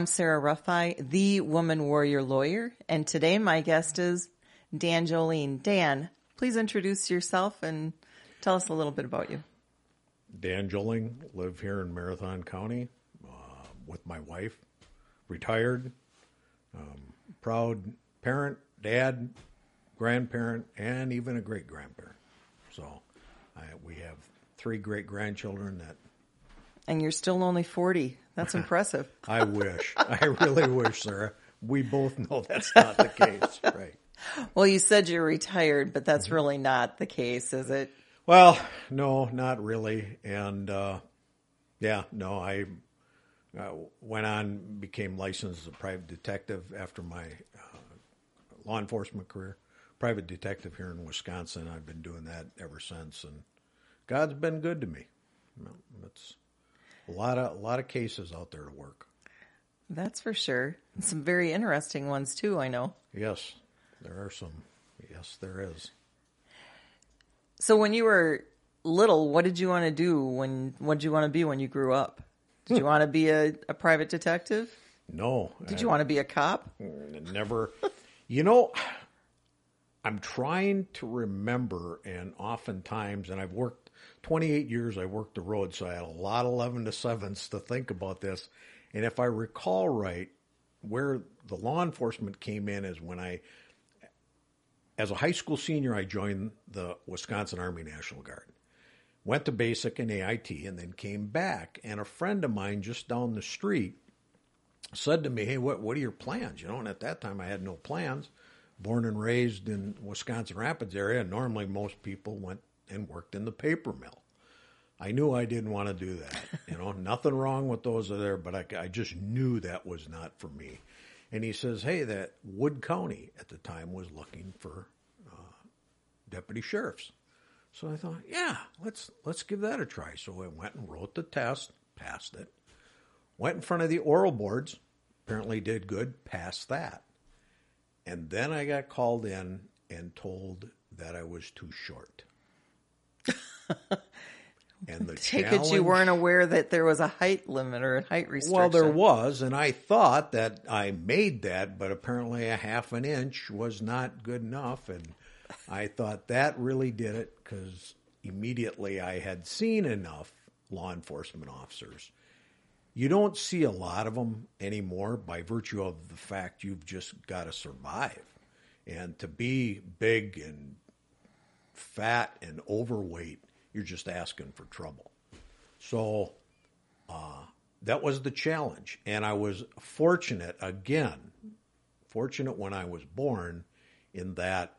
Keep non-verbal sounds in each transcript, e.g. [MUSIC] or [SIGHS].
I'm Sarah Ruffy, the woman warrior lawyer, and today my guest is Dan Joling. Dan, please introduce yourself and tell us a little bit about you. Dan Joling, live here in Marathon County uh, with my wife, retired, um, proud parent, dad, grandparent, and even a great grandparent. So I, we have three great grandchildren that And you're still only 40. That's [LAUGHS] impressive. I wish, I really wish, Sarah. We both know that's not the case, [LAUGHS] right? Well, you said you're retired, but that's really not the case, is it? Well, no, not really. And uh, yeah, no, I uh, went on, became licensed as a private detective after my uh, law enforcement career. Private detective here in Wisconsin. I've been doing that ever since, and God's been good to me. It's a lot of a lot of cases out there to work. That's for sure. And some very interesting ones, too, I know. Yes, there are some. Yes, there is. So when you were little, what did you want to do when what did you want to be when you grew up? Did you [LAUGHS] want to be a, a private detective? No, Did you want to be a cop? Mm, never you know i'm trying to remember and oftentimes and i've worked 28 years i worked the road so i had a lot of 11 to 7s to think about this and if i recall right where the law enforcement came in is when i as a high school senior i joined the wisconsin army national guard went to basic and ait and then came back and a friend of mine just down the street said to me, "Hey, what what are your plans?" You know, and at that time I had no plans. Born and raised in Wisconsin Rapids area, and normally most people went and worked in the paper mill. I knew I didn't want to do that. You know, [LAUGHS] nothing wrong with those there, but I, I just knew that was not for me. And he says, "Hey, that Wood County at the time was looking for uh, deputy sheriffs." So I thought, "Yeah, let's let's give that a try." So I went and wrote the test, passed it went in front of the oral boards, apparently did good, passed that. And then I got called in and told that I was too short. [LAUGHS] and the [LAUGHS] Take it you weren't aware that there was a height limit or a height restriction. well, there was, and I thought that I made that, but apparently a half an inch was not good enough, and I thought that really did it because immediately I had seen enough law enforcement officers. You don't see a lot of them anymore by virtue of the fact you've just got to survive, and to be big and fat and overweight, you're just asking for trouble. So that was the challenge. And I was fortunate, again, fortunate when I was born, in that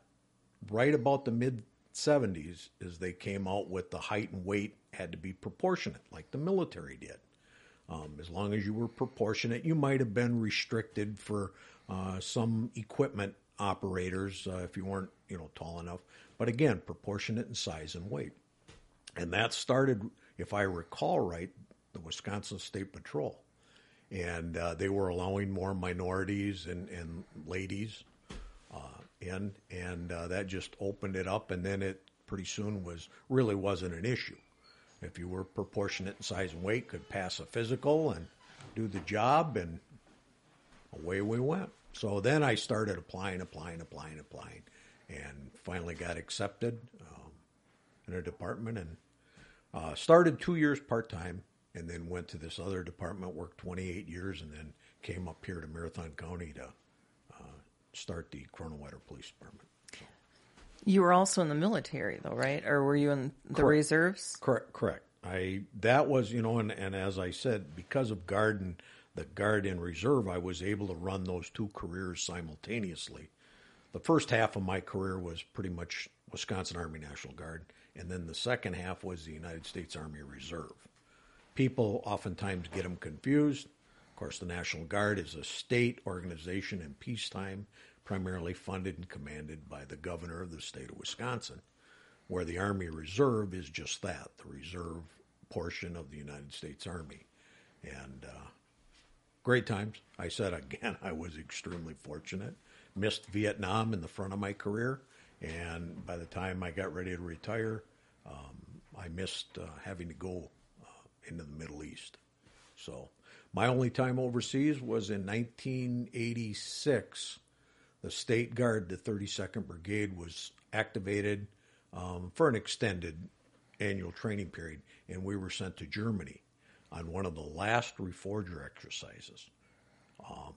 right about the mid 70s, as they came out with the height and weight had to be proportionate, like the military did. Um, as long as you were proportionate, you might have been restricted for uh, some equipment operators uh, if you weren't, you know, tall enough. But again, proportionate in size and weight. And that started, if I recall right, the Wisconsin State Patrol. And uh, they were allowing more minorities and, and ladies uh, in, and uh, that just opened it up. And then it pretty soon was really wasn't an issue. If you were proportionate in size and weight, could pass a physical and do the job, and away we went. So then I started applying, applying, applying, applying, and finally got accepted um, in a department and uh, started two years part time, and then went to this other department, worked 28 years, and then came up here to Marathon County to uh, start the Cronenwetter Police Department. You were also in the military, though, right? Or were you in the Correct. reserves? Correct. Correct. I that was you know, and, and as I said, because of guard and the guard and reserve, I was able to run those two careers simultaneously. The first half of my career was pretty much Wisconsin Army National Guard, and then the second half was the United States Army Reserve. People oftentimes get them confused. Of course, the National Guard is a state organization in peacetime, primarily funded and commanded by the governor of the state of Wisconsin where the Army Reserve is just that the reserve portion of the United States Army. And uh, great times. I said [LAUGHS] again, I was extremely fortunate. Missed Vietnam in the front of my career, and by the time I got ready to retire, um, I missed uh, having to go uh, into the Middle East. So, My only time overseas was in 1986. The State Guard, the 32nd Brigade, was activated um, for an extended annual training period, and we were sent to Germany on one of the last reforger exercises. Um,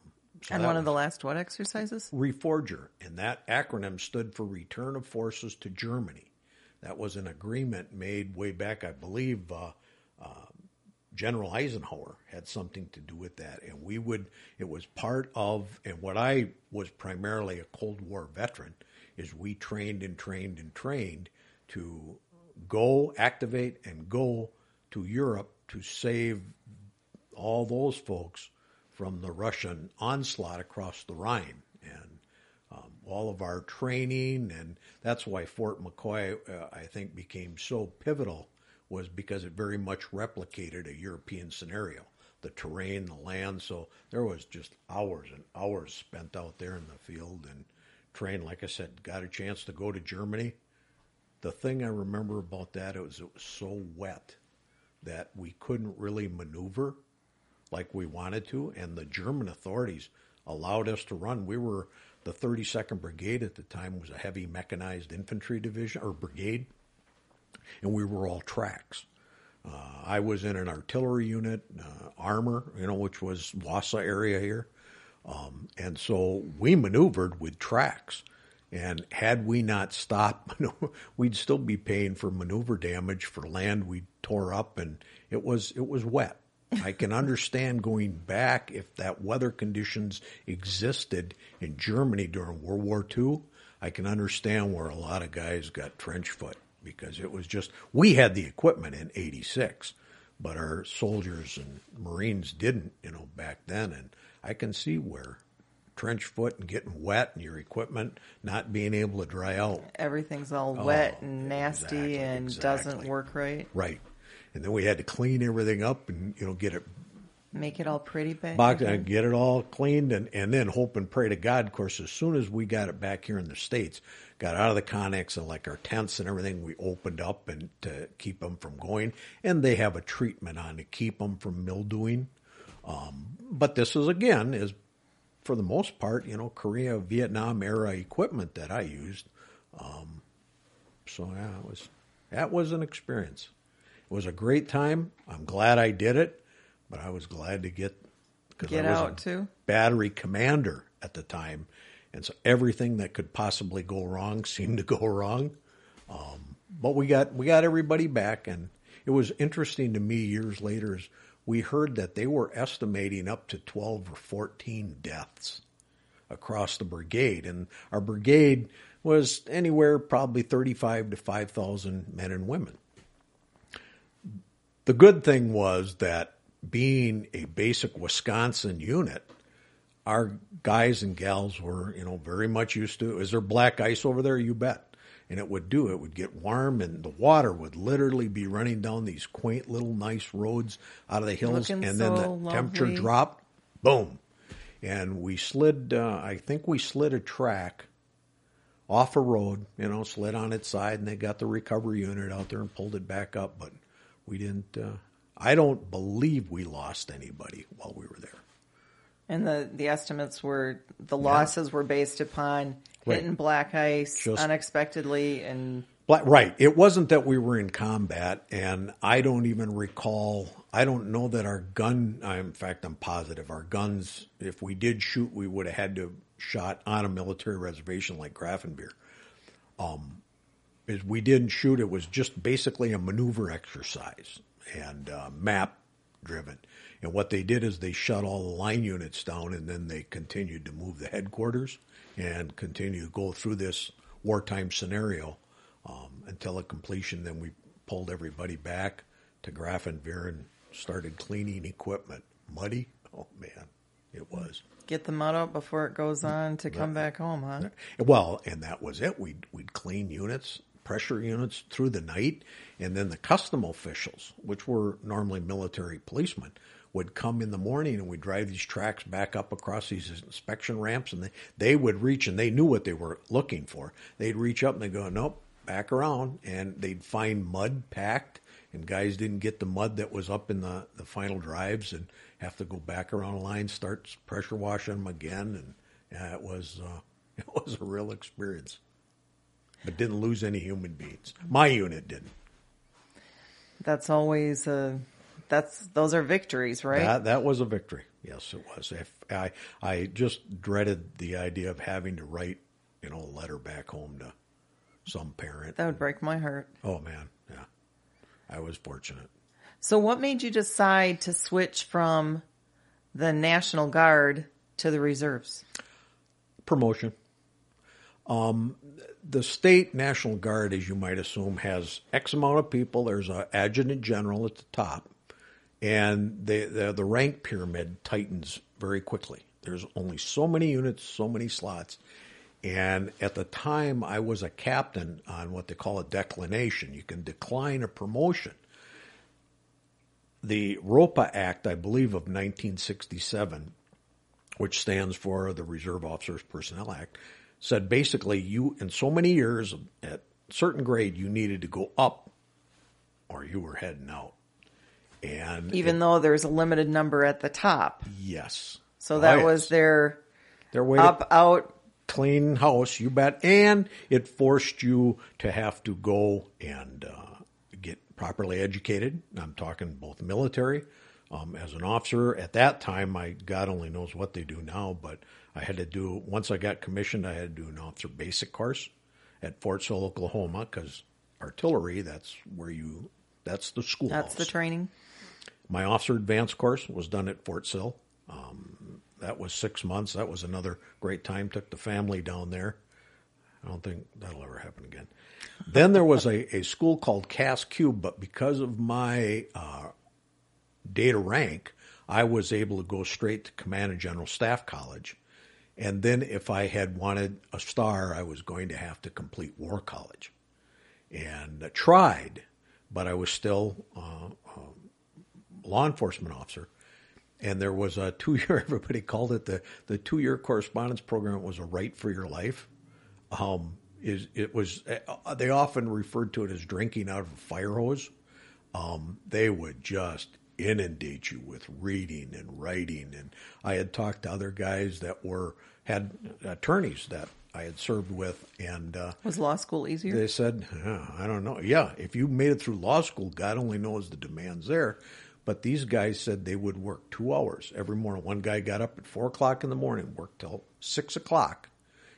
and one of the last what exercises? Reforger, and that acronym stood for Return of Forces to Germany. That was an agreement made way back, I believe. Uh, uh, General Eisenhower had something to do with that, and we would. It was part of, and what I was primarily a Cold War veteran, is we trained and trained and trained to go activate and go to Europe to save all those folks from the Russian onslaught across the Rhine. And um, all of our training, and that's why Fort McCoy, uh, I think, became so pivotal, was because it very much replicated a European scenario the terrain, the land. So there was just hours and hours spent out there in the field and trained. Like I said, got a chance to go to Germany. The thing I remember about that it was it was so wet that we couldn't really maneuver like we wanted to, and the German authorities allowed us to run. We were the 32nd Brigade at the time was a heavy mechanized infantry division or brigade, and we were all tracks. Uh, I was in an artillery unit, uh, armor, you know, which was Wausau area here, um, and so we maneuvered with tracks. And had we not stopped, [LAUGHS] we'd still be paying for maneuver damage for land we tore up, and it was it was wet. I can understand going back if that weather conditions existed in Germany during World War II. I can understand where a lot of guys got trench foot because it was just we had the equipment in '86, but our soldiers and Marines didn't, you know, back then. And I can see where trench foot and getting wet and your equipment not being able to dry out. Everything's all oh, wet and nasty exactly, and exactly. doesn't work right. Right and then we had to clean everything up and you know get it make it all pretty back box, and get it all cleaned and, and then hope and pray to God. Of course, as soon as we got it back here in the states, got out of the Connex and like our tents and everything, we opened up and to keep them from going. And they have a treatment on to keep them from mildewing. Um, but this is again is for the most part, you know, Korea, Vietnam era equipment that I used. Um, so yeah, it was that was an experience. It was a great time. I'm glad I did it, but I was glad to get get out too. Battery commander at the time, and so everything that could possibly go wrong seemed to go wrong. Um, but we got we got everybody back, and it was interesting to me years later. as we heard that they were estimating up to 12 or 14 deaths across the brigade, and our brigade was anywhere probably 35 to 5,000 men and women. The good thing was that being a basic Wisconsin unit, our guys and gals were, you know, very much used to. Is there black ice over there? You bet. And it would do. It would get warm, and the water would literally be running down these quaint little nice roads out of the hills, Looking and so then the lovely. temperature dropped. Boom, and we slid. Uh, I think we slid a track off a road. You know, slid on its side, and they got the recovery unit out there and pulled it back up. But we didn't. Uh, I don't believe we lost anybody while we were there. And the the estimates were the losses yeah. were based upon right. hitting black ice Just unexpectedly and. Black, right. It wasn't that we were in combat, and I don't even recall. I don't know that our gun. In fact, I'm positive our guns. If we did shoot, we would have had to have shot on a military reservation like Grafenwoehr. Um, we didn't shoot. It was just basically a maneuver exercise and uh, map driven. And what they did is they shut all the line units down and then they continued to move the headquarters and continue to go through this wartime scenario um, until a completion. Then we pulled everybody back to Grafenwoehr and started cleaning equipment. Muddy? Oh man, it was. Get the mud out before it goes on to come back home, huh? Well, and that was it. We'd, we'd clean units pressure units through the night, and then the custom officials, which were normally military policemen, would come in the morning and we'd drive these tracks back up across these inspection ramps, and they, they would reach and they knew what they were looking for. They'd reach up and they'd go, nope, back around, and they'd find mud packed and guys didn't get the mud that was up in the, the final drives and have to go back around the line, start pressure washing them again, and yeah, it was uh, [LAUGHS] it was a real experience. But didn't lose any human beings. My unit didn't. That's always a that's those are victories, right? That that was a victory. Yes, it was. If I I just dreaded the idea of having to write, you know, a letter back home to some parent. that would break my heart. Oh man, yeah. I was fortunate. So what made you decide to switch from the National Guard to the reserves? Promotion. Um, the state National Guard, as you might assume, has X amount of people. There's an adjutant general at the top, and the, the the rank pyramid tightens very quickly. There's only so many units, so many slots, and at the time I was a captain on what they call a declination. You can decline a promotion. The ROPA Act, I believe, of 1967, which stands for the Reserve Officers Personnel Act, said basically you in so many years at certain grade you needed to go up or you were heading out. And Even it- though there's a limited number at the top. yes. So that was their their way up, out. clean house, you bet. And it forced you to have to go and uh, get properly educated. I'm talking both military. Um, as an officer at that time, my God only knows what they do now, but I had to do once I got commissioned, I had to do an officer basic course at Fort Sill, Oklahoma, because artillery. That's where you. That's the school. That's the training. My officer advanced course was done at Fort Sill. Um, that was six months. That was another great time. Took the family down there. I don't think that'll ever happen again. Then there was a, a school called CAS3, but because of my uh, data rank, I was able to go straight to Command and General Staff College. And then if I had wanted a star, I was going to have to complete War College. And I tried, but I was still uh, law enforcement officer. And there was a two year, [LAUGHS] everybody called it the, the two year correspondence program. It was a right for your life. Um, is it was uh, they often referred to it as drinking out of a fire hose. Um, they would just inundate you with reading and writing. And I had talked to other guys that were had attorneys that I had served with, and uh, Was law school easier? they said, "Huh, I don't know. Yeah, if you made it through law school, God only knows the demands there. But these guys said they would work two hours every morning. One guy got up at four o'clock in the morning, worked till six o'clock,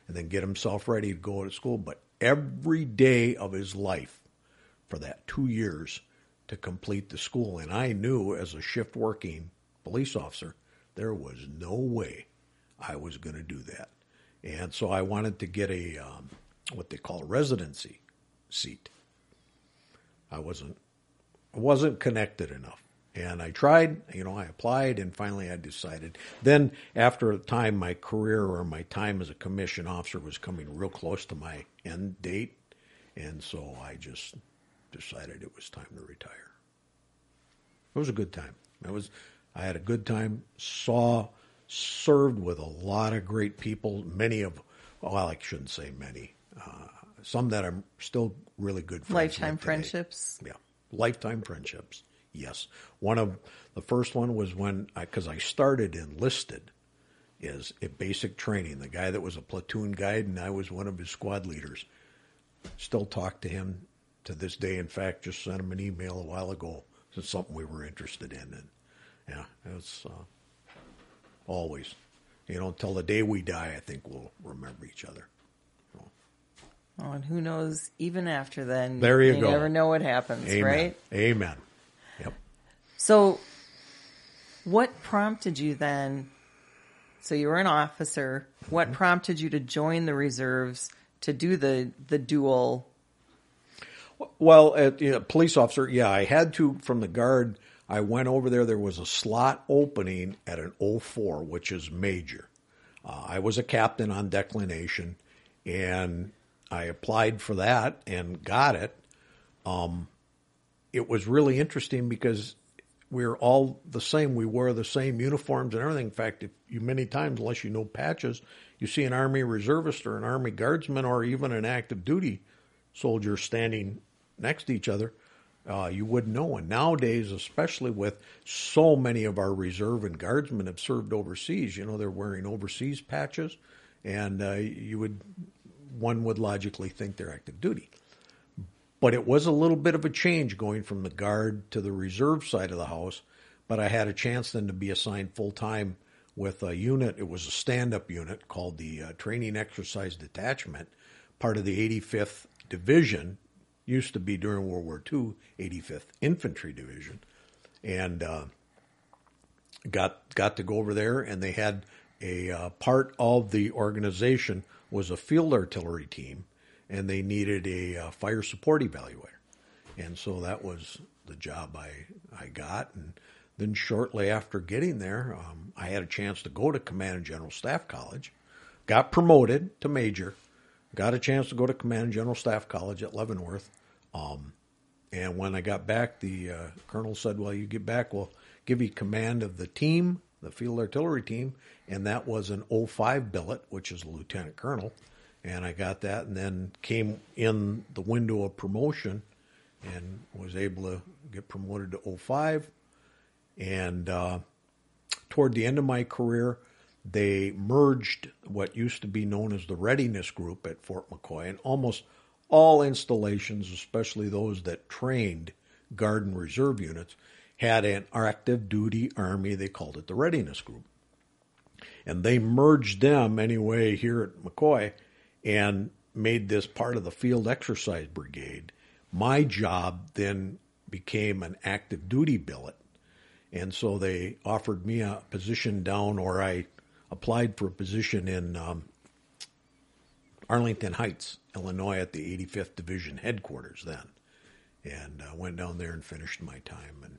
and then get himself ready to go to school. But every day of his life for that two years to complete the school. And I knew as a shift working police officer, there was no way I was going to do that. And so I wanted to get a um, what they call residency seat. I wasn't I wasn't connected enough. And I tried, you know, I applied and finally I decided. Then after a time my career or my time as a commission officer was coming real close to my end date. And so I just decided it was time to retire. It was a good time. It was I had a good time, saw served with a lot of great people, many of well, I shouldn't say many. Uh, some that I'm still really good friends Lifetime with friendships. Yeah, lifetime friendships. Yes, one of the first one was when because I, started enlisted is a basic training. The guy that was a platoon guide and I was one of his squad leaders. Still talk to him to this day. In fact, just sent him an email a while ago. It's something we were interested in, and yeah, it's uh, always, you know, until the day we die. I think we'll remember each other. Oh, and who knows? Even after then, There you go. never know what happens, Amen. right? Amen. Yep. So, what prompted you then? So you were an officer. Mm-hmm. What prompted you to join the reserves to do the the dual? Well, at, you know, police officer, yeah, I had to from the guard. I went over there. There was a slot opening at an 04, which is major. Uh, I was a captain on declination, and I applied for that and got it. Um, it was really interesting because we are all the same. We wear the same uniforms and everything. In fact, if you many times, unless you know patches, you see an Army reservist or an Army guardsman or even an active duty soldier standing next to each other. Uh, you wouldn't know. And nowadays, especially with so many of our reserve and guardsmen have served overseas, you know, they're wearing overseas patches, and uh, you would one would logically think they're active duty. But it was a little bit of a change going from the guard to the reserve side of the house. But I had a chance then to be assigned full time with a unit. It was a stand up unit called the uh, Training Exercise Detachment, part of the 85th Division, used to be during World War II, 85th Infantry Division. And uh, got got to go over there, and they had a uh, part of the organization was a field artillery team, and they needed a uh, fire support evaluator, and so that was the job I I got, and then shortly after getting there, um, I had a chance to go to Command and General Staff College, got promoted to major, got a chance to go to Command and General Staff College at Leavenworth. Um, and when I got back, the uh, colonel said, "Well, you get back, we'll give you command of the team, the field artillery team." And that was an 05 billet, which is a lieutenant colonel. And I got that, and then came in the window of promotion, and was able to get promoted to 05. And uh, toward the end of my career, they merged what used to be known as the Readiness Group at Fort McCoy, and almost all installations, especially those that trained Guard and Reserve units, had an active duty Army. They called it the Readiness Group. And they merged them anyway here at McCoy and made this part of the Field Exercise Brigade. My job then became an active duty billet. And so they offered me a position down, or I applied for a position in um, Arlington Heights, Illinois, at the 85th Division headquarters then, and uh, went down there and finished my time and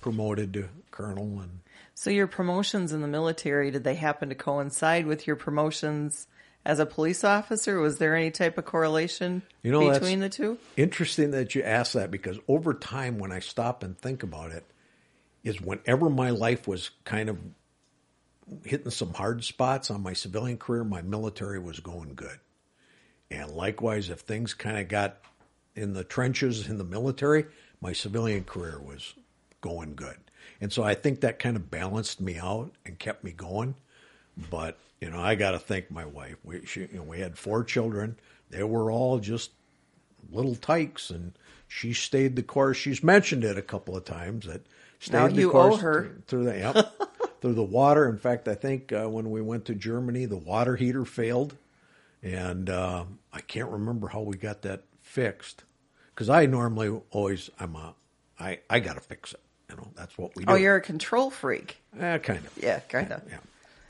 promoted to colonel. And So your promotions in the military, did they happen to coincide with your promotions as a police officer? Was there any type of correlation You know, between the two? interesting that you ask that because over time, when I stop and think about it, is whenever my life was kind of hitting some hard spots on my civilian career, my military was going good. And likewise, if things kind of got in the trenches in the military, my civilian career was going good. And so I think that kind of balanced me out and kept me going. But you know, I got to thank my wife. We she, you know, we had four children. They were all just little tykes, and she stayed the course. She's mentioned it a couple of times that stayed Now the you course owe her. th- through the yep, [LAUGHS] through the water. In fact, I think uh, when we went to Germany, the water heater failed, and uh, I can't remember how we got that fixed because I normally always I'm a I I got to fix it. You know, that's what we do. Oh, you're a control freak. Eh, kind of. Yeah, kind of. Yeah.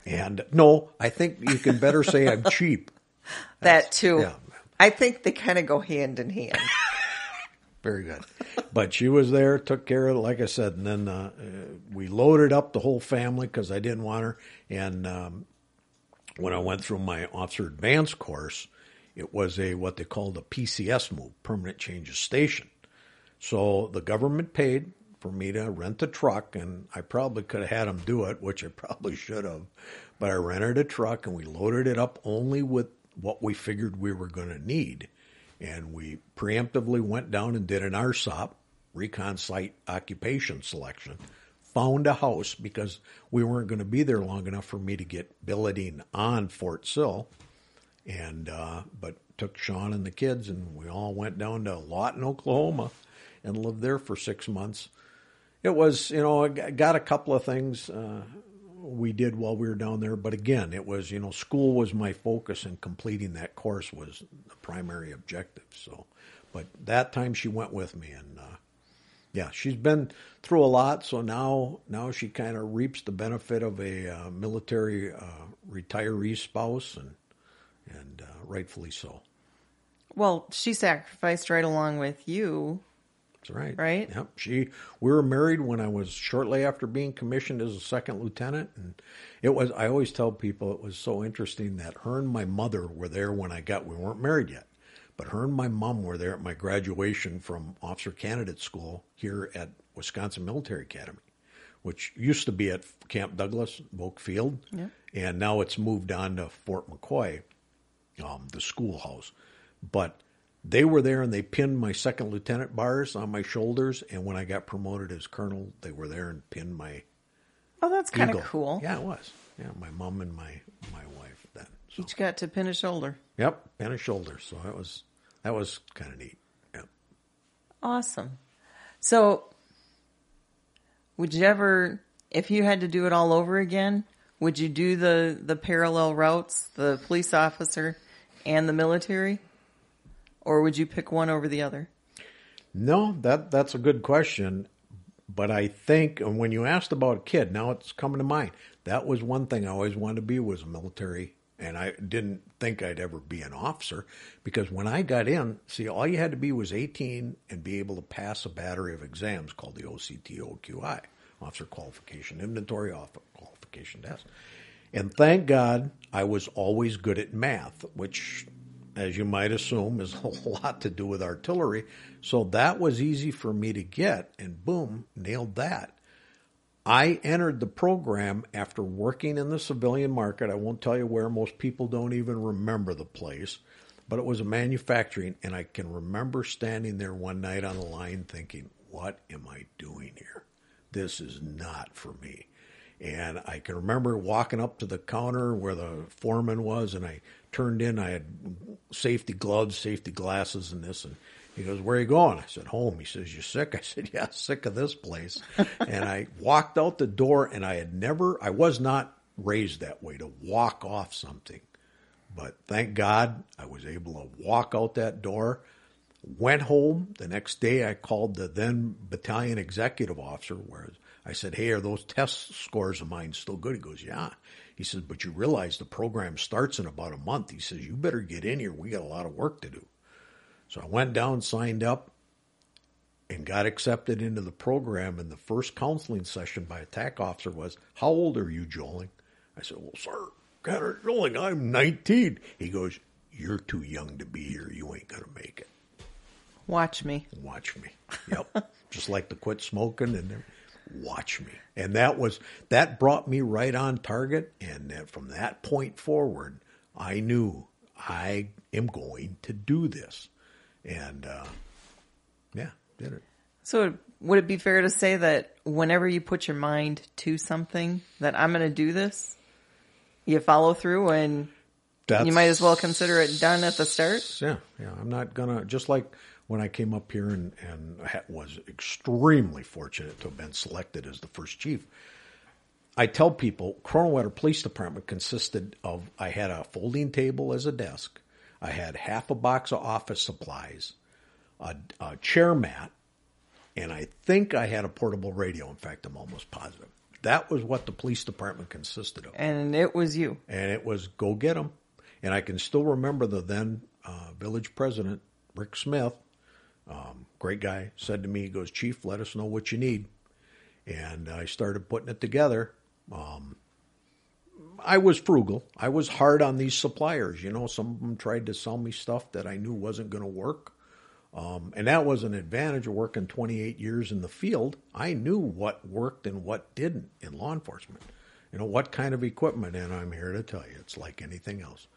And no, I think you can better say I'm cheap. [LAUGHS] That too. yeah. I think they kind of go hand in hand. Very good. But she was there, took care of it, like I said, and then uh, we loaded up the whole family because I didn't want her. And um, when I went through my officer advance course, it was a what they called a PCS move, permanent change of station. So the government paid for me to rent a truck, and I probably could have had them do it, which I probably should have. But I rented a truck, and we loaded it up only with what we figured we were going to need. And we preemptively went down and did an RSOP, recon site occupation selection, found a house because we weren't going to be there long enough for me to get billeting on Fort Sill and uh, but took Sean and the kids, and we all went down to Lawton, Oklahoma, and lived there for six months. It was, you know, I got a couple of things uh, we did while we were down there, but again, it was, you know, school was my focus, and completing that course was the primary objective. So, but that time she went with me, and uh, yeah, she's been through a lot, so now now she kind of reaps the benefit of a uh, military uh, retiree spouse, and and uh, rightfully so. well, she sacrificed right along with you. That's right. Right? Yep. She we were married when I was shortly after being commissioned as a second lieutenant, and it was. I always tell people it was so interesting that her and my mother were there when I got. We weren't married yet, but her and my mom were there at my graduation from officer candidate school here at Wisconsin Military Academy, which used to be at Camp Douglas, Oak Field, Yeah. and now it's moved on to Fort McCoy, um, the schoolhouse. But they were there and they pinned my second lieutenant bars on my shoulders. And when I got promoted as colonel, they were there and pinned my Oh, that's kind of cool. Yeah, it was. Yeah, my mom and my my wife then. So Each got to pin a shoulder. yep, pin a shoulder. So that was that was kind of neat. Yep. Awesome. So, would you ever, if you had to do it all over again, would you do the the parallel routes, the police officer and the military, or would you pick one over the other? No, that that's a good question. But I think when you asked about a kid, now it's coming to mind. That was one thing I always wanted to be was a military and I didn't think I'd ever be an officer because when I got in, see all you had to be was 18 and be able to pass a battery of exams called the OCTOQI, Officer Qualification Inventory Officer Qualification Test. And thank God I was always good at math, which, as you might assume, is [LAUGHS] a lot to do with artillery. So that was easy for me to get, and boom, nailed that. I entered the program after working in the civilian market. I won't tell you where, most people don't even remember the place, but it was a manufacturing, and I can remember standing there one night on the line thinking, what am I doing here? This is not for me. And I can remember walking up to the counter where the foreman was, and I turned in. I had safety gloves, safety glasses, and this. And he goes, "Where are you going?" I said, "Home." He says, "You're sick?" [LAUGHS] I said, "Yeah, sick of this place." [LAUGHS] and I walked out the door, and I had never, I was not raised that way to walk off something, but thank God I was able to walk out that door. Went home the next day. I called the then battalion executive officer, where I said, "Hey, are those test scores of mine still good?" He goes, "Yeah." He says, "But you realize the program starts in about a month." He says, "You better get in here. We got a lot of work to do." So I went down, signed up, and got accepted into the program. And the first counseling session by a TAC officer was, "How old are you, Joling?" I said, "Well, sir, Captain Joling, I'm 19." He goes, "You're too young to be here. You ain't gonna make it." Watch me. watch me. Yep. [LAUGHS] Just like to quit smoking and watch me. And that was that brought me right on target. And from that point forward, I knew I am going to do this. And uh, yeah, did it. So, would it be fair to say that whenever you put your mind to something, that I'm going to do this, you follow through and That's, you might as well consider it done at the start? Yeah, yeah. I'm not gonna just like when I came up here and and was extremely fortunate to have been selected as the first chief. I tell people, Cronenwetter Police Department consisted of I had a folding table as a desk, I had half a box of office supplies, a, a chair mat, and I think I had a portable radio. In fact, I'm almost positive. That was what the police department consisted of And it was you. and it was go get them. And I can still remember the then uh, village president, Rick Smith, um, great guy, said to me, he goes, Chief, let us know what you need. And I started putting it together. Um, I was frugal. I was hard on these suppliers. You know, some of them tried to sell me stuff that I knew wasn't going to work. Um, and that was an advantage of working 28 years in the field. I knew what worked and what didn't in law enforcement. You know, what kind of equipment, and I'm here to tell you, it's like anything else.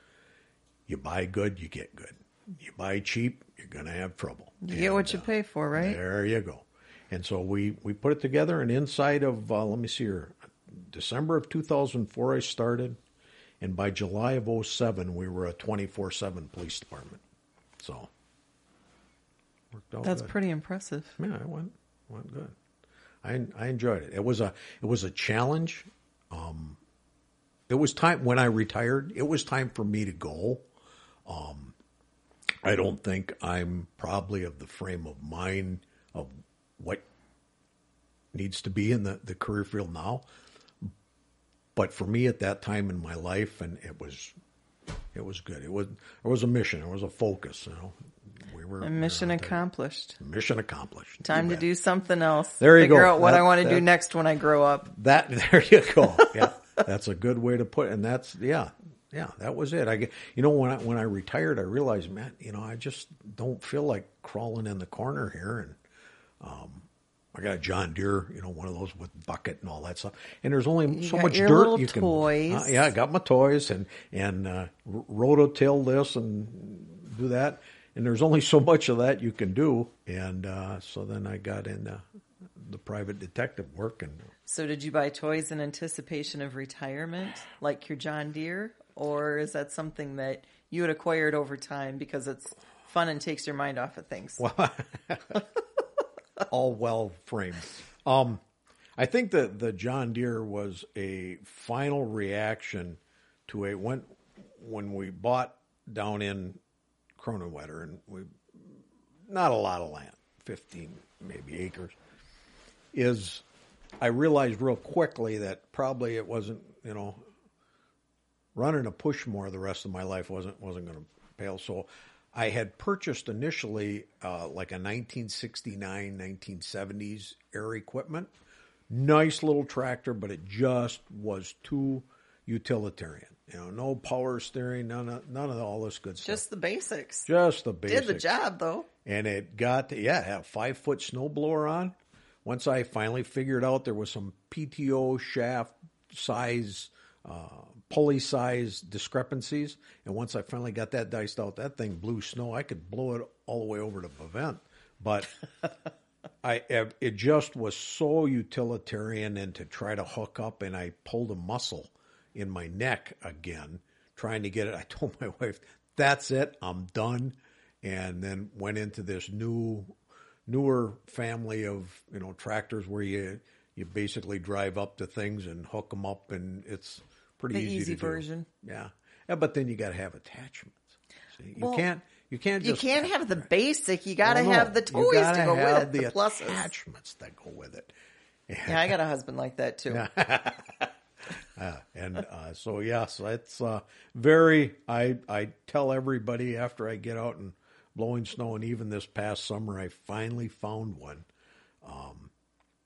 You buy good, you get good. You buy cheap, you're going to have trouble. You get what you pay for, right? There you go. And so we, we put it together, and inside of, uh, let me see here, December of 2004, I started, and by July of 07, we were a 24 7 police department. So, worked out That's good. pretty impressive. Yeah, it went went good. I I enjoyed it. It was a it was a challenge. Um, it was time when I retired. It was time for me to go. Um, I don't think I'm probably of the frame of mind of what needs to be in the, the career field now. But for me at that time in my life, and it was it was good. It was it was a mission. It was a focus. You know, we were A mission we were accomplished. Mission accomplished. Time to do something else. There you Figure go. out what That- I want to do next when I grow up. That [LAUGHS] there you go. Yeah, that's a good way to put. it. And that's yeah, yeah. That was it. I you know when I when I retired, I realized, man, you know, I just don't feel like crawling in the corner here. And um, I got a John Deere, you know, one of those with bucket and all that stuff. And there's only so much dirt you can. toys. Uh, yeah, I got my toys and and uh, rototill this and do that. and there's only so much of that you can do. And uh, so then I got into the private detective work, and So did you buy toys in anticipation of retirement, like your John Deere, or is that something that you had acquired over time because it's fun and takes your mind off of things? [LAUGHS] all well framed. Um, I think that the John Deere was a final reaction to a when when we bought down in Cronenwetter and we not a lot of land, fifteen maybe acres. Is I realized real quickly that probably it wasn't you know running a push more the rest of my life wasn't wasn't going to pale. So I had purchased initially uh, like a 1969, 1970s air equipment. Nice little tractor, but it just was too utilitarian. You know, no power steering, none of none of all this good stuff. Just the basics. Just the basics. Did the job though. And it got to, yeah, a five foot snowblower on. Once I finally figured out there was some PTO shaft size, uh, pulley size discrepancies, and once I finally got that diced out, that thing blew snow. I could blow it all the way over to Bavent, but [LAUGHS] I it just was so utilitarian and to try to hook up, and I pulled a muscle in my neck again trying to get it. I told my [LAUGHS] wife, "That's it, I'm done," and then went into this new, newer family of you know tractors where you you basically drive up to things and hook them up, and it's pretty The easy, easy to do. version. Yeah, yeah, but then you got to have attachments. See, you Well, can't. You can't You can't have the basic. You got to no. have the toys gotta go with it. The, the pluses. attachments that go with it. Yeah, I got a husband like that too. [LAUGHS] and uh, so yes, it's uh, very. I I tell everybody after I get out and blowing snow, and even this past summer, I finally found one, um,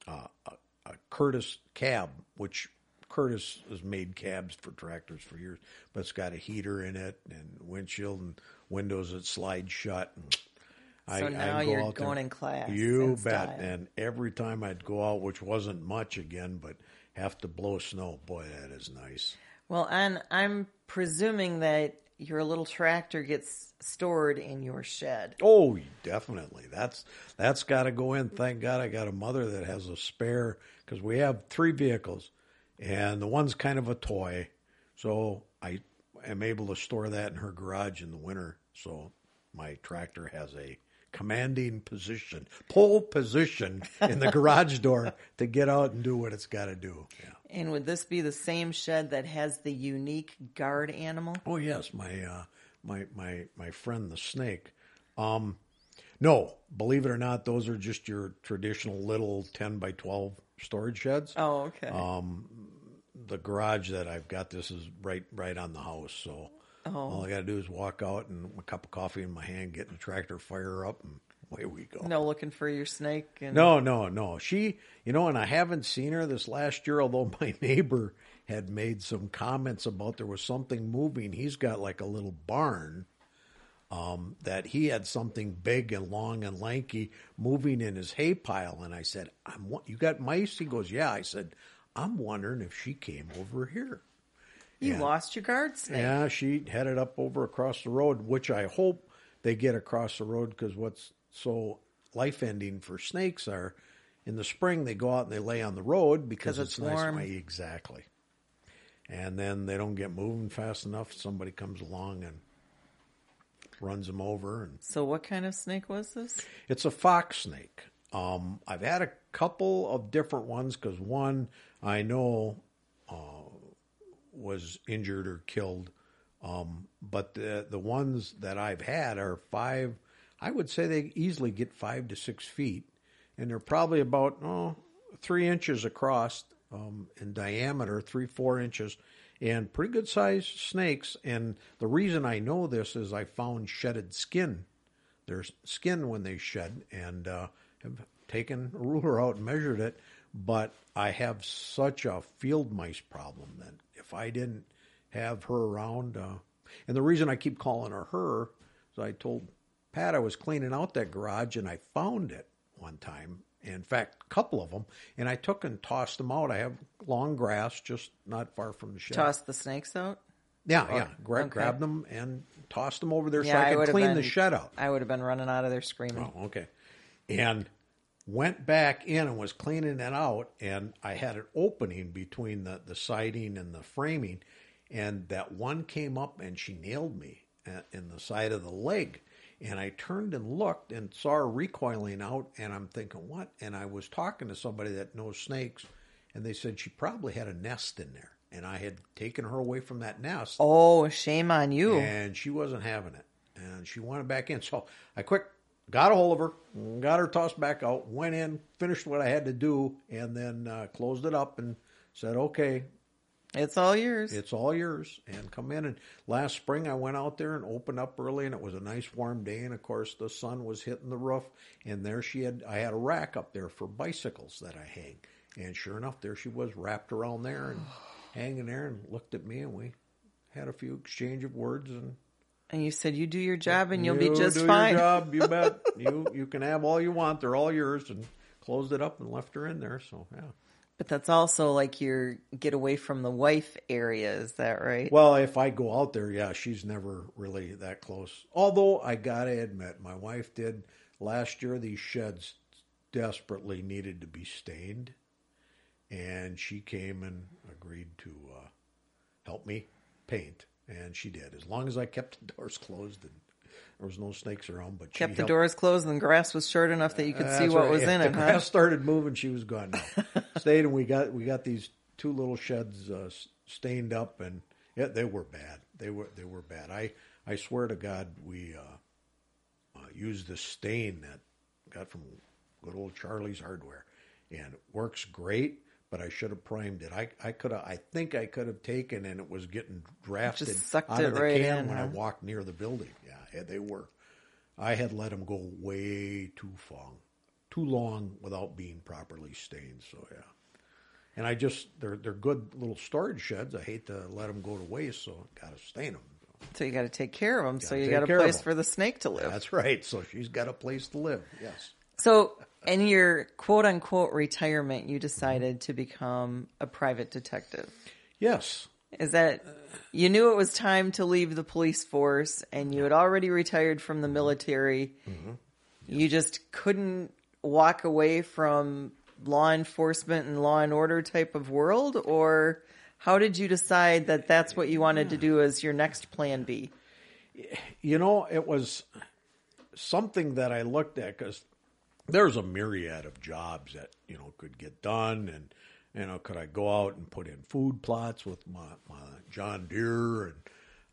uh, a, a Curtis cab, which Curtis has made cabs for tractors for years, but it's got a heater in it and windshield and windows that slide shut. And So now go you're out there- going in class You and bet. style. And every time I'd go out, which wasn't much again, but have to blow snow, boy, that is nice. Well, and I'm presuming that your little tractor gets stored in your shed. Oh, definitely. That's that's got to go in. Thank God I got a mother that has a spare because we have three vehicles, and the one's kind of a toy, so I am able to store that in her garage in the winter. So my tractor has a commanding position, pole position in the garage [LAUGHS] door to get out and do what it's got to do. Yeah. And would this be the same shed that has the unique guard animal? Oh yes, my uh, my my my friend the snake. Um, no, believe it or not, those are just your traditional little ten by twelve storage sheds. Oh, okay. Um, The garage that I've got this is right right on the house, so all I got to do is walk out and a cup of coffee in my hand, get the tractor fire up, and away we go. no looking for your snake. And No, no, no. She, you know, and I haven't seen her this last year, although [LAUGHS] my neighbor had made some comments about there was something moving. He's got like a little barn um, that he had something big and long and lanky moving in his hay pile. And I said, I'm, you got mice? He goes, yeah. I said, I'm wondering if she came over here. you yeah. lost your guard snake. Yeah, she headed up over across the road, which I hope they get across the road because what's so life ending for snakes are in the spring they go out and they lay on the road because it's, it's nice. warm. Exactly. And then they don't get moving fast enough. Somebody comes along and runs them over, and So, what kind of snake was this? it's a fox snake. Um, I've had a couple of different ones because one I know uh, was injured or killed, um, but the the ones that I've had are five. I would say they easily get five to six feet, and they're probably about oh, three inches across um, in diameter, three four inches, and pretty good sized snakes. And the reason I know this is I found shedded skin their skin when they shed and uh, have taken a ruler out and measured it. But I have such a field mice problem that if I didn't have her around, uh, and the reason I keep calling her her is I told Pat I was cleaning out that garage and I found it one time. In fact, a couple of them, and I took and tossed them out. I have long grass just not far from the shed. Toss the snakes out? Yeah, yeah. Gra- okay. Grabbed them and tossed them over there Yeah, so I could clean the shed out. I would have been running out of there screaming. Oh, okay. And went back in and was cleaning it out, and I had an opening between the, the siding and the framing, and that one came up and she nailed me uh, in the side of the leg. And I turned and looked and saw her recoiling out, and I'm thinking, what? And I was talking to somebody that knows snakes, and they said she probably had a nest in there, and I had taken her away from that nest. Oh, shame on you. And she wasn't having it. And she wanted back in. So I quick got a hold of her, got her tossed back out, went in, finished what I had to do, and then uh, closed it up and said, okay, It's all yours. it's all yours. And come in. And last spring I went out there and opened up early, and it was a nice warm day. And of course, the sun was hitting the roof. And there she had, I had a rack up there for bicycles that I hang. And sure enough, there she was wrapped around there and [SIGHS] hanging there and looked at me, and we had a few exchange of words and and you said you do your job and you'll you be just do fine. Your job, you [LAUGHS] bet. you you can have all you want. They're all yours. And closed it up and left her in there. So yeah. But that's also like your get away from the wife area. Is that right? Well, if I go out there, yeah, she's never really that close. Although I gotta admit, my wife did last year. These sheds desperately needed to be stained, and she came and agreed to uh, help me paint, and she did. As long as I kept the doors closed and there was no snakes around, but she Kept the helped- doors closed and the grass was short enough that you could see what right. was If in it. huh? grass started moving, she was gone. [LAUGHS] Stayed, and we got we got these two little sheds uh, stained up, and yeah, they were bad. They were they were bad. I I swear to God, we uh, uh, used the stain that got from good old Charlie's Hardware, and it works great. But I should have primed it. I I could have. I think I could have taken, and it was getting drafted sucked out it of the right can in, when I walked near the building. Yeah, yeah, they were. I had let them go way too long, too long without being properly stained. So yeah, and I just they're they're good little storage sheds. I hate to let them go to waste, so I got to stain them. So you got to take care of them. So Gotta you got a place for the snake to live. That's right. So she's got a place to live. Yes. So in your quote unquote retirement, you decided to become a private detective. Yes. Is that you knew it was time to leave the police force and you had already retired from the military? Mm-hmm. You just couldn't walk away from law enforcement and law and order type of world? Or how did you decide that that's what you wanted to do as your next plan B? You know, it was something that I looked at because there's a myriad of jobs that you know could get done, and you know, could I go out and put in food plots with my, my John Deere, and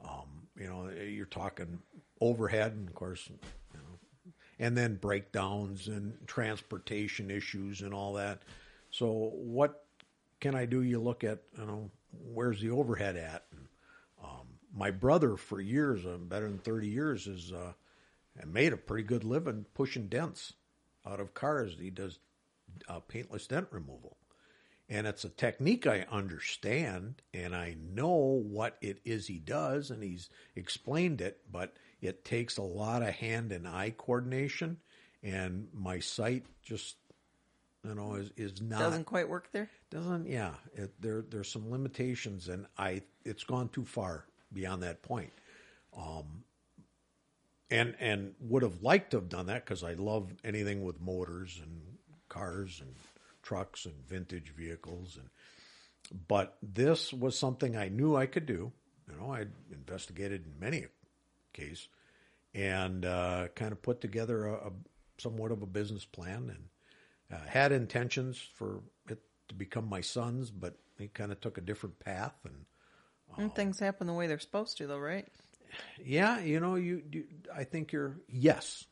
um, you know, you're talking overhead, and of course, you know, and then breakdowns and transportation issues and all that. So, what can I do? You look at, you know, where's the overhead at? And, um, my brother, for years, uh, better than 30 years, has uh, made a pretty good living pushing dents out of cars. He does uh, paintless dent removal. And it's a technique I understand, and I know what it is he does, and he's explained it, but it takes a lot of hand and eye coordination, and my sight just, you know, is, is not Doesn't quite work there? doesn't yeah it, there there's some limitations and i it's gone too far beyond that point um and and would have liked to have done that because i love anything with motors and cars and trucks and vintage vehicles and but this was something i knew i could do you know i investigated in many a case and uh, kind of put together a, a somewhat of a business plan and uh, had intentions for it to become my son's, but he kind of took a different path. And And things happen the way they're supposed to, though, right? Yeah, you know, you, you I think you're yes,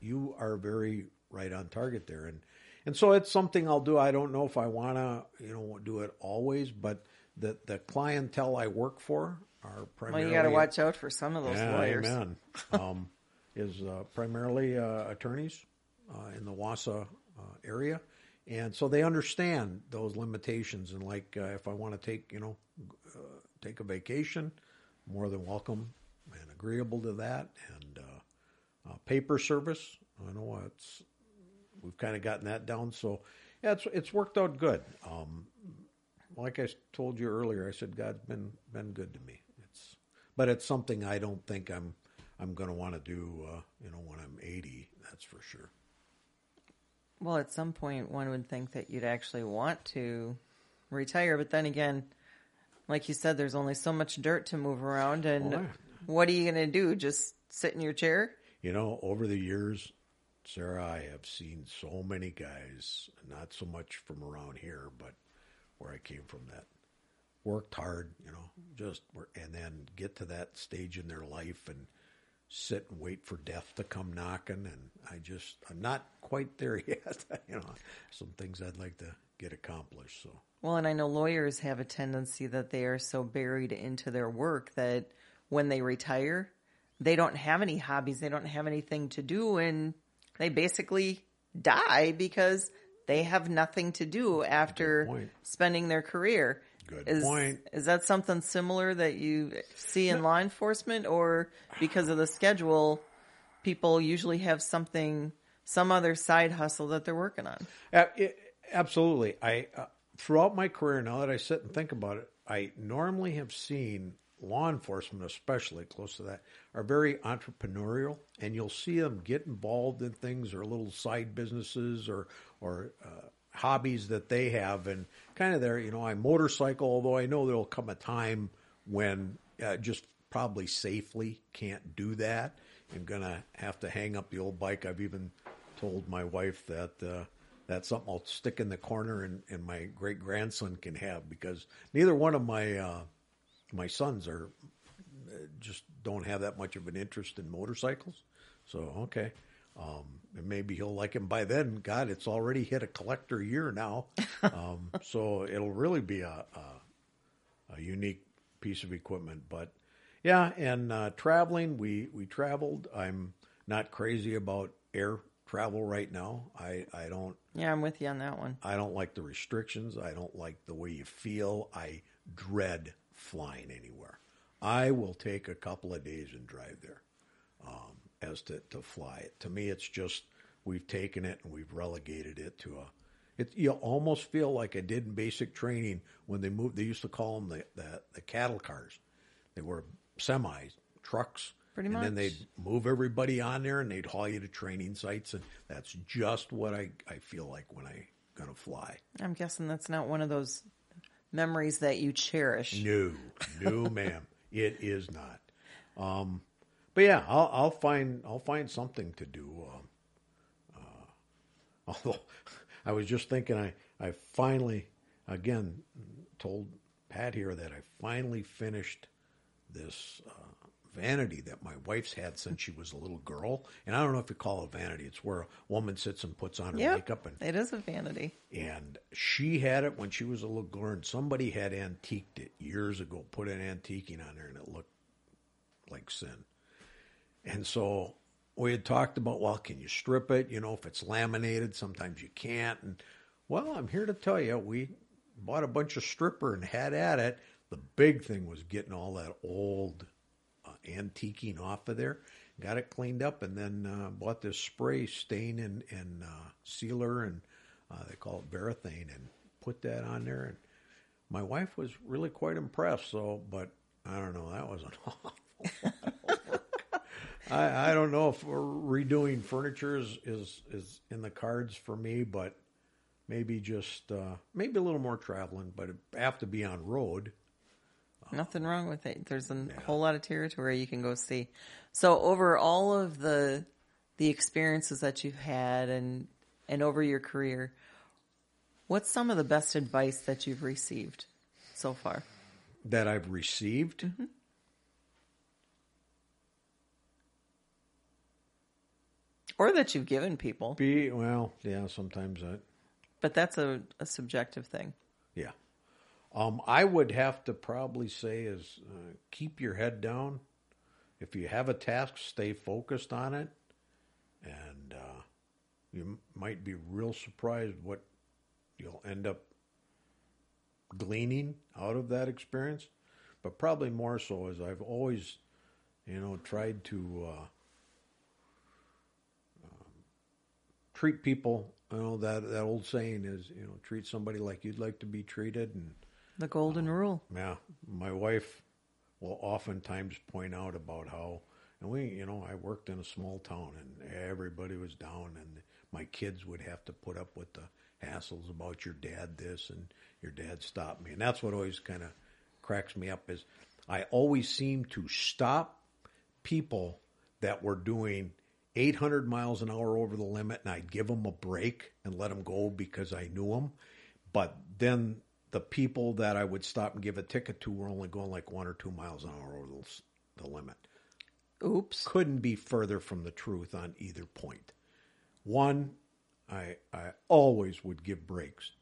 you are very right on target there, and and so it's something I'll do. I don't know if I want to, you know, do it always, but the the clientele I work for are primarily. Well, you got to watch out for some of those yeah, lawyers. Amen. [LAUGHS] um, is uh, primarily uh, attorneys uh, in the Wausau uh, area, and so they understand those limitations. And like, uh, if I want to take, you know, uh, take a vacation, more than welcome agreeable to that. And uh, uh, paper service, I know it's we've kind of gotten that down. So yeah, it's it's worked out good. Um, like I told you earlier, I said God's been been good to me. It's but it's something I don't think I'm I'm going to want to do. Uh, you know, when I'm 80, that's for sure. Well, at some point, one would think that you'd actually want to retire, but then again, like you said, there's only so much dirt to move around, and yeah. What are you going to do? Just sit in your chair? You know, over the years, Sarah, I have seen so many guys, not so much from around here, but where I came from, that worked hard, you know, just and then get to that stage in their life and sit and wait for death to come knocking. And I just, I'm not quite there [LAUGHS] yet. you know, some things I'd like to get accomplished. So, Well, and I know lawyers have a tendency that they are so buried into their work that when they retire, they don't have any hobbies, they don't have anything to do, and they basically die because they have nothing to do after spending their career. Good is, point. Is that something similar that you see in law enforcement, or because of the schedule, people usually have something, some other side hustle that they're working on? Uh, it, absolutely. I uh, throughout my career, now that I sit and think about it, I normally have seen law enforcement, especially close to that, are very entrepreneurial, and you'll see them get involved in things or little side businesses or or uh, hobbies that they have, and kind of there. You know, I motorcycle, although I know there'll come a time when uh, just probably safely can't do that. I'm gonna have to hang up the old bike. I've even told my wife that uh, that's something I'll stick in the corner and, and my great grandson can have because neither one of my uh, my sons are uh, just don't have that much of an interest in motorcycles. So okay, um, and maybe he'll like him by then. God, it's already hit a collector year now, [LAUGHS] um, so it'll really be a, a a unique piece of equipment. But yeah, and uh, traveling, we we traveled. I'm not crazy about air travel right now. I I don't Yeah, I'm with you on that one. I don't like the restrictions. I don't like the way you feel. I dread flying anywhere. I will take a couple of days and drive there um, as to, to fly it. To me, it's just we've taken it and we've relegated it to a. It, you almost feel like I did in basic training when they moved. They used to call them the, the, the cattle cars. They were semis, trucks. Pretty and then they'd move everybody on there and they'd haul you to training sites. And that's just what I, I feel like when I going to fly. I'm guessing that's not one of those memories that you cherish. No, no, [LAUGHS] ma'am, it is not. Um, but yeah, I'll, I'll find I'll find something to do. Um, uh, [LAUGHS] although I was just thinking, I I finally again told Pat here that I finally finished this uh, vanity that my wife's had since she was a little girl, and I don't know if you call it vanity. It's where a woman sits and puts on her Yep, makeup and it is a vanity. and she had it when she was a little girl, and somebody had antiqued it years ago, put an antiquing on there, and it looked like sin. And so we had talked about, well, can you strip it? You know, if it's laminated, sometimes you can't. And well, I'm here to tell you, we bought a bunch of stripper and had at it. The big thing was getting all that old antiquing off of there. Got it cleaned up, and then uh, bought this spray stain and, and uh, sealer, and uh, they call it Varathane, and put that on there. And my wife was really quite impressed. So, but I don't know, that was an [LAUGHS] awful. I, I don't know if redoing furniture is, is is in the cards for me, but maybe just uh, maybe a little more traveling, but have to be on road. Nothing wrong with it. There's a whole lot of territory you can go see. So over all of the the experiences that you've had and and over your career, what's some of the best advice that you've received so far? that I've received. Mm-hmm. Or that you've given people. Be well, yeah. Sometimes that, But that's a, a subjective thing. yeah. Um, I would have to probably say is uh, keep your head down. If you have a task, stay focused on it, and uh, you might be real surprised what you'll end up gleaning out of that experience. But probably more so is I've always, you know, tried to uh, treat people. You know that that old saying is, you know, treat somebody like you'd like to be treated, and The golden rule. yeah, my wife will oftentimes point out about how, and we, you know, I worked in a small town and everybody was down, and my kids would have to put up with the hassles about your dad this and your dad stopped me, and that's what always kind of cracks me up is I always seem to stop people that were doing 800 miles an hour over the limit and I'd give them a break and let them go because I knew them. But then the people that I would stop and give a ticket to were only going like one or two miles an hour over the, the limit. Oops. Couldn't be further from the truth on either point. One, I I always would give breaks,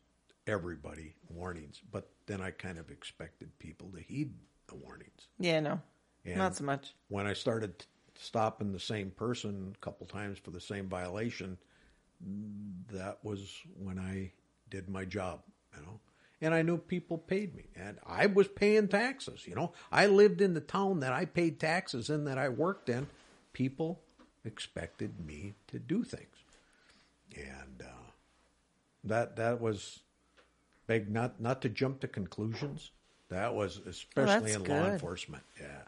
everybody warnings, but then I kind of expected people to heed the warnings. Yeah, no. And Not so much. When I started stopping the same person a couple times for the same violation, that was when I did my job, you know. And I knew people paid me, and I was paying taxes. You know, I lived in the town that I paid taxes in, that I worked in. People expected me to do things, and uh, that that was big. Not not to jump to conclusions. That was especially in law enforcement. Yeah,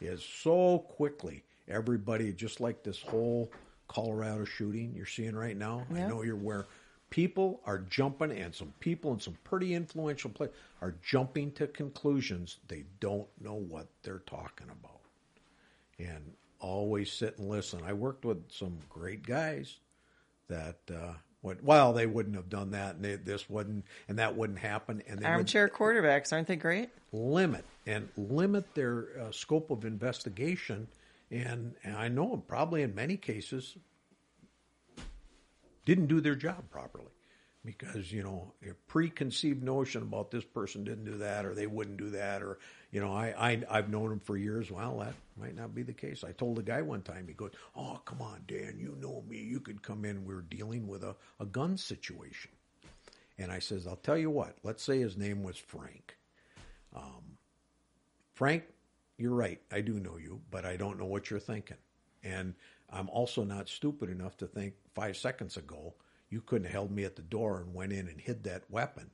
is so quickly everybody just like this whole Colorado shooting you're seeing right now. I know you're where people are jumping, and some people in some pretty influential places are jumping to conclusions they don't know what they're talking about. And always sit and listen. I worked with some great guys that uh, would, well, they wouldn't have done that, and they, this wouldn't, and that wouldn't happen, and they would Armchair quarterbacks, aren't they great? limit and limit their uh, scope of investigation. And, and I know probably in many cases didn't do their job properly because you know a preconceived notion about this person didn't do that or they wouldn't do that or you know I, I I've known him for years. Well, that might not be the case. I told a guy one time. He goes, "Oh, come on, Dan, you know me. You could come in. We're dealing with a, a gun situation." And I says, "I'll tell you what. Let's say his name was Frank." Um, Frank, you're right. I do know you, but I don't know what you're thinking. And I'm also not stupid enough to think five seconds ago you couldn't have held me at the door and went in and hid that weapon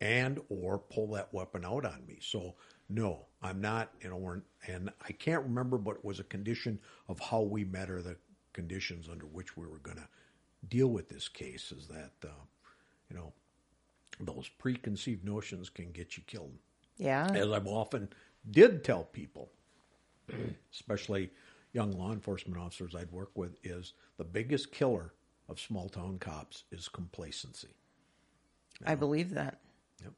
and or pull that weapon out on me. So no, I'm not, you know, and I can't remember, but it was a condition of how we met or the conditions under which we were going to deal with this case is that, uh, you know, those preconceived notions can get you killed Yeah. as I've often did tell people, [CLEARS THROAT] especially young law enforcement officers I'd work with, is the biggest killer of small town cops is complacency. I believe that. Yep.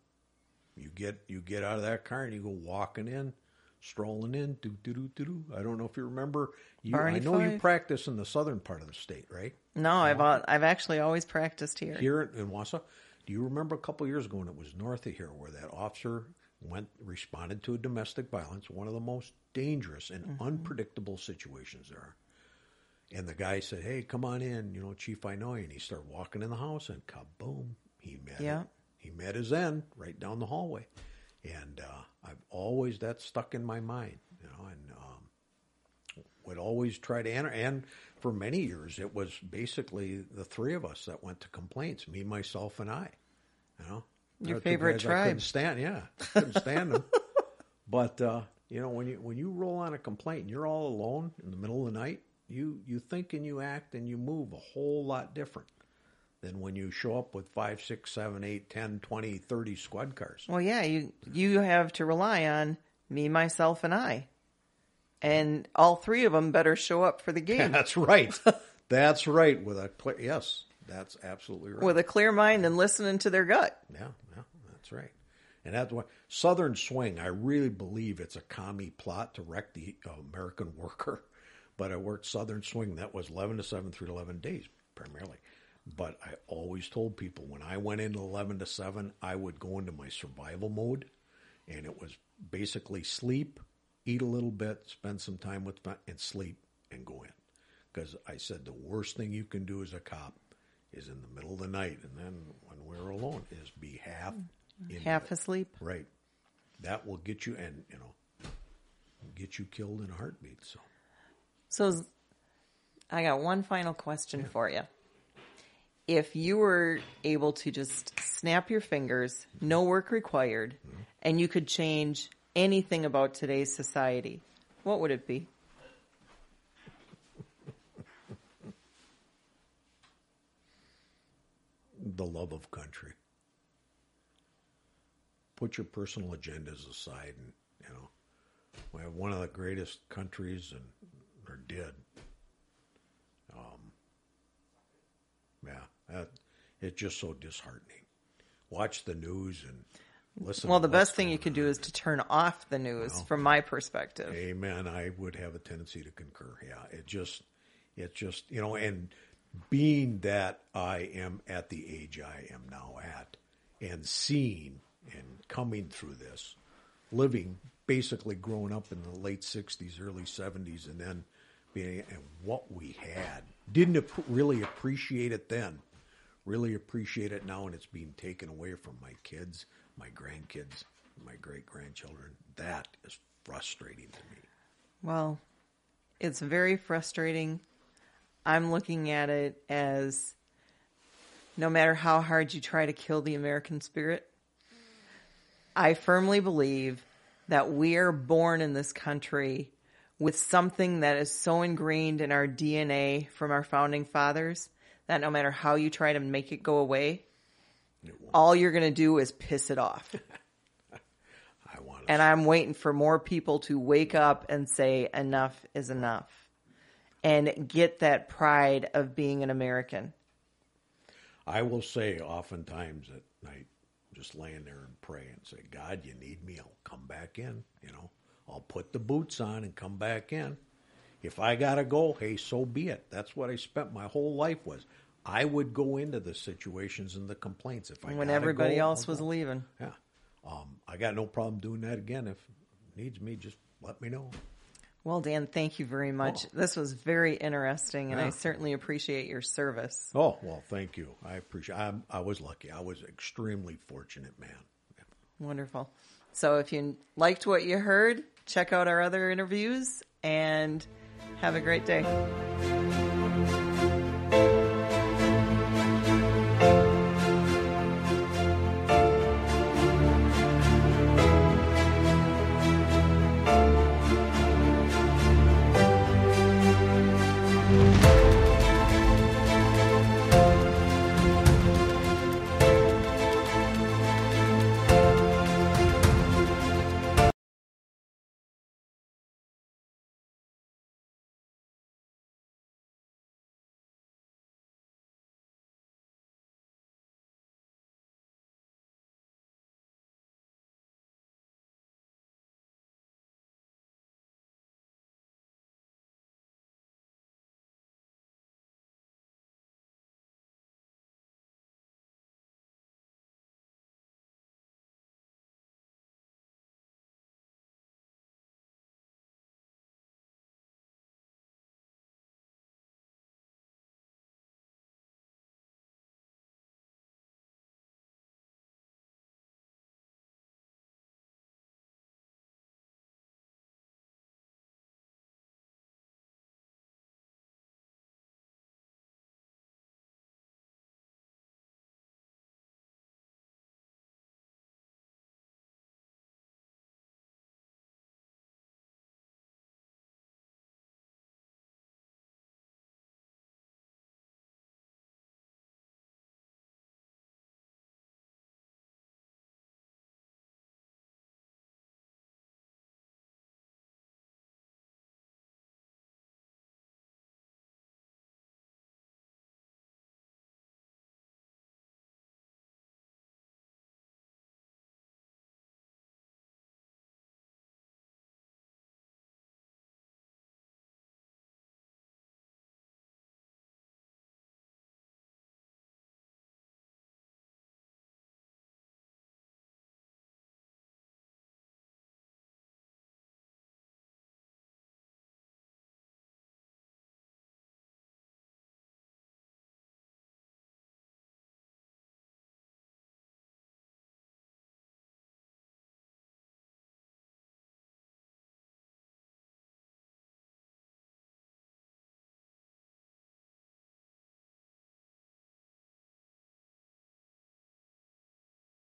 You get you get out of that car and you go walking in, strolling in, do do do do do. I don't know if you remember. You, I know you practice in the southern part of the state, right? No, I've I've actually always practiced here. here in Wausau. Do you remember a couple years ago when it was north of here where that officer went responded to a domestic violence, one of the most dangerous and unpredictable situations there. And the guy said, "Hey, come on in, you know, Chief, I know you." And he started walking in the house, and kaboom, he met Yeah. it. He met his end right down the hallway, and uh, I've always that stuck in my mind, you know, and um, would always try to enter. And for many years, it was basically the three of us that went to complaints: me, myself, and I. You know, Your two favorite guys I couldn't tribe. stand, yeah, couldn't stand them. [LAUGHS] But uh, you know, when you when you roll on a complaint and you're all alone in the middle of the night, you you think and you act and you move a whole lot different than when you show up with five, six, seven, eight, ten, twenty, thirty squad cars. Well, yeah, you you have to rely on me, myself, and I, and all three of them better show up for the [LAUGHS] game That's right. That's right. With a clear, yes, that's absolutely right. with a clear mind and listening to their gut. Yeah, right. And that's why Southern Swing, I really believe it's a commie plot to wreck the uh, American [LAUGHS] worker. But I worked Southern Swing, that was 11 to 7 through 11 days primarily. But I always told people when I went into 11 to 7, I would go into my survival mode. And it was basically sleep, eat a little bit, spend some time with, and sleep and go in. Because I said the worst thing you can do as a cop is in the middle of the night. And then when we're alone, is be half Half asleep. Right. That will get you, and you know, get you killed in a heartbeat. So So, I got one final question for you. If you were able to just snap your fingers, no work required, mm-hmm. and you could change anything about today's society, what would it be? [LAUGHS] The love of country. Put your personal agendas aside, and you know, we have one of the greatest countries, and or did. Um, yeah, that, it's just so disheartening. Watch the news and listen. Well, to the best thing you could do is to turn off the news Well, from my perspective. Amen. I would have a tendency to concur. Yeah, it just, it just, you know, and being that I am at the age I am now at, and seeing and coming through this, living basically growing up in the late '60s, early '70s, and then being and what we had, didn't ap- really appreciate it then. Really appreciate it now, and it's being taken away from my kids, my grandkids, my great grandchildren. That is frustrating to me. Well, it's very frustrating. I'm looking at it as no matter how hard you try to kill the American spirit, I firmly believe that we are born in this country with something that is so ingrained in our DNA from our founding fathers that no matter how you try to make it go away, all you're going to do is piss it off. [LAUGHS] I want And I'm waiting for more people to wake up and say enough is enough and get that pride of being an American. I will say oftentimes at night, just laying there and pray and say, God, you need me, I'll come back in. You know, I'll put the boots on and come back in. If I gotta go, hey, so be it. That's what I spent my whole life was. I would go into the situations and the complaints if I When everybody go, else was leaving. Yeah, um, I got no problem doing that again. If needs me, just let me know. Well, Dan, thank you very much. Oh. This was very interesting, and I certainly appreciate your service. Oh well, thank you. I appreciate. I'm, I was lucky. I was extremely fortunate, man. Wonderful. So, if you liked what you heard, check out our other interviews and have a great day.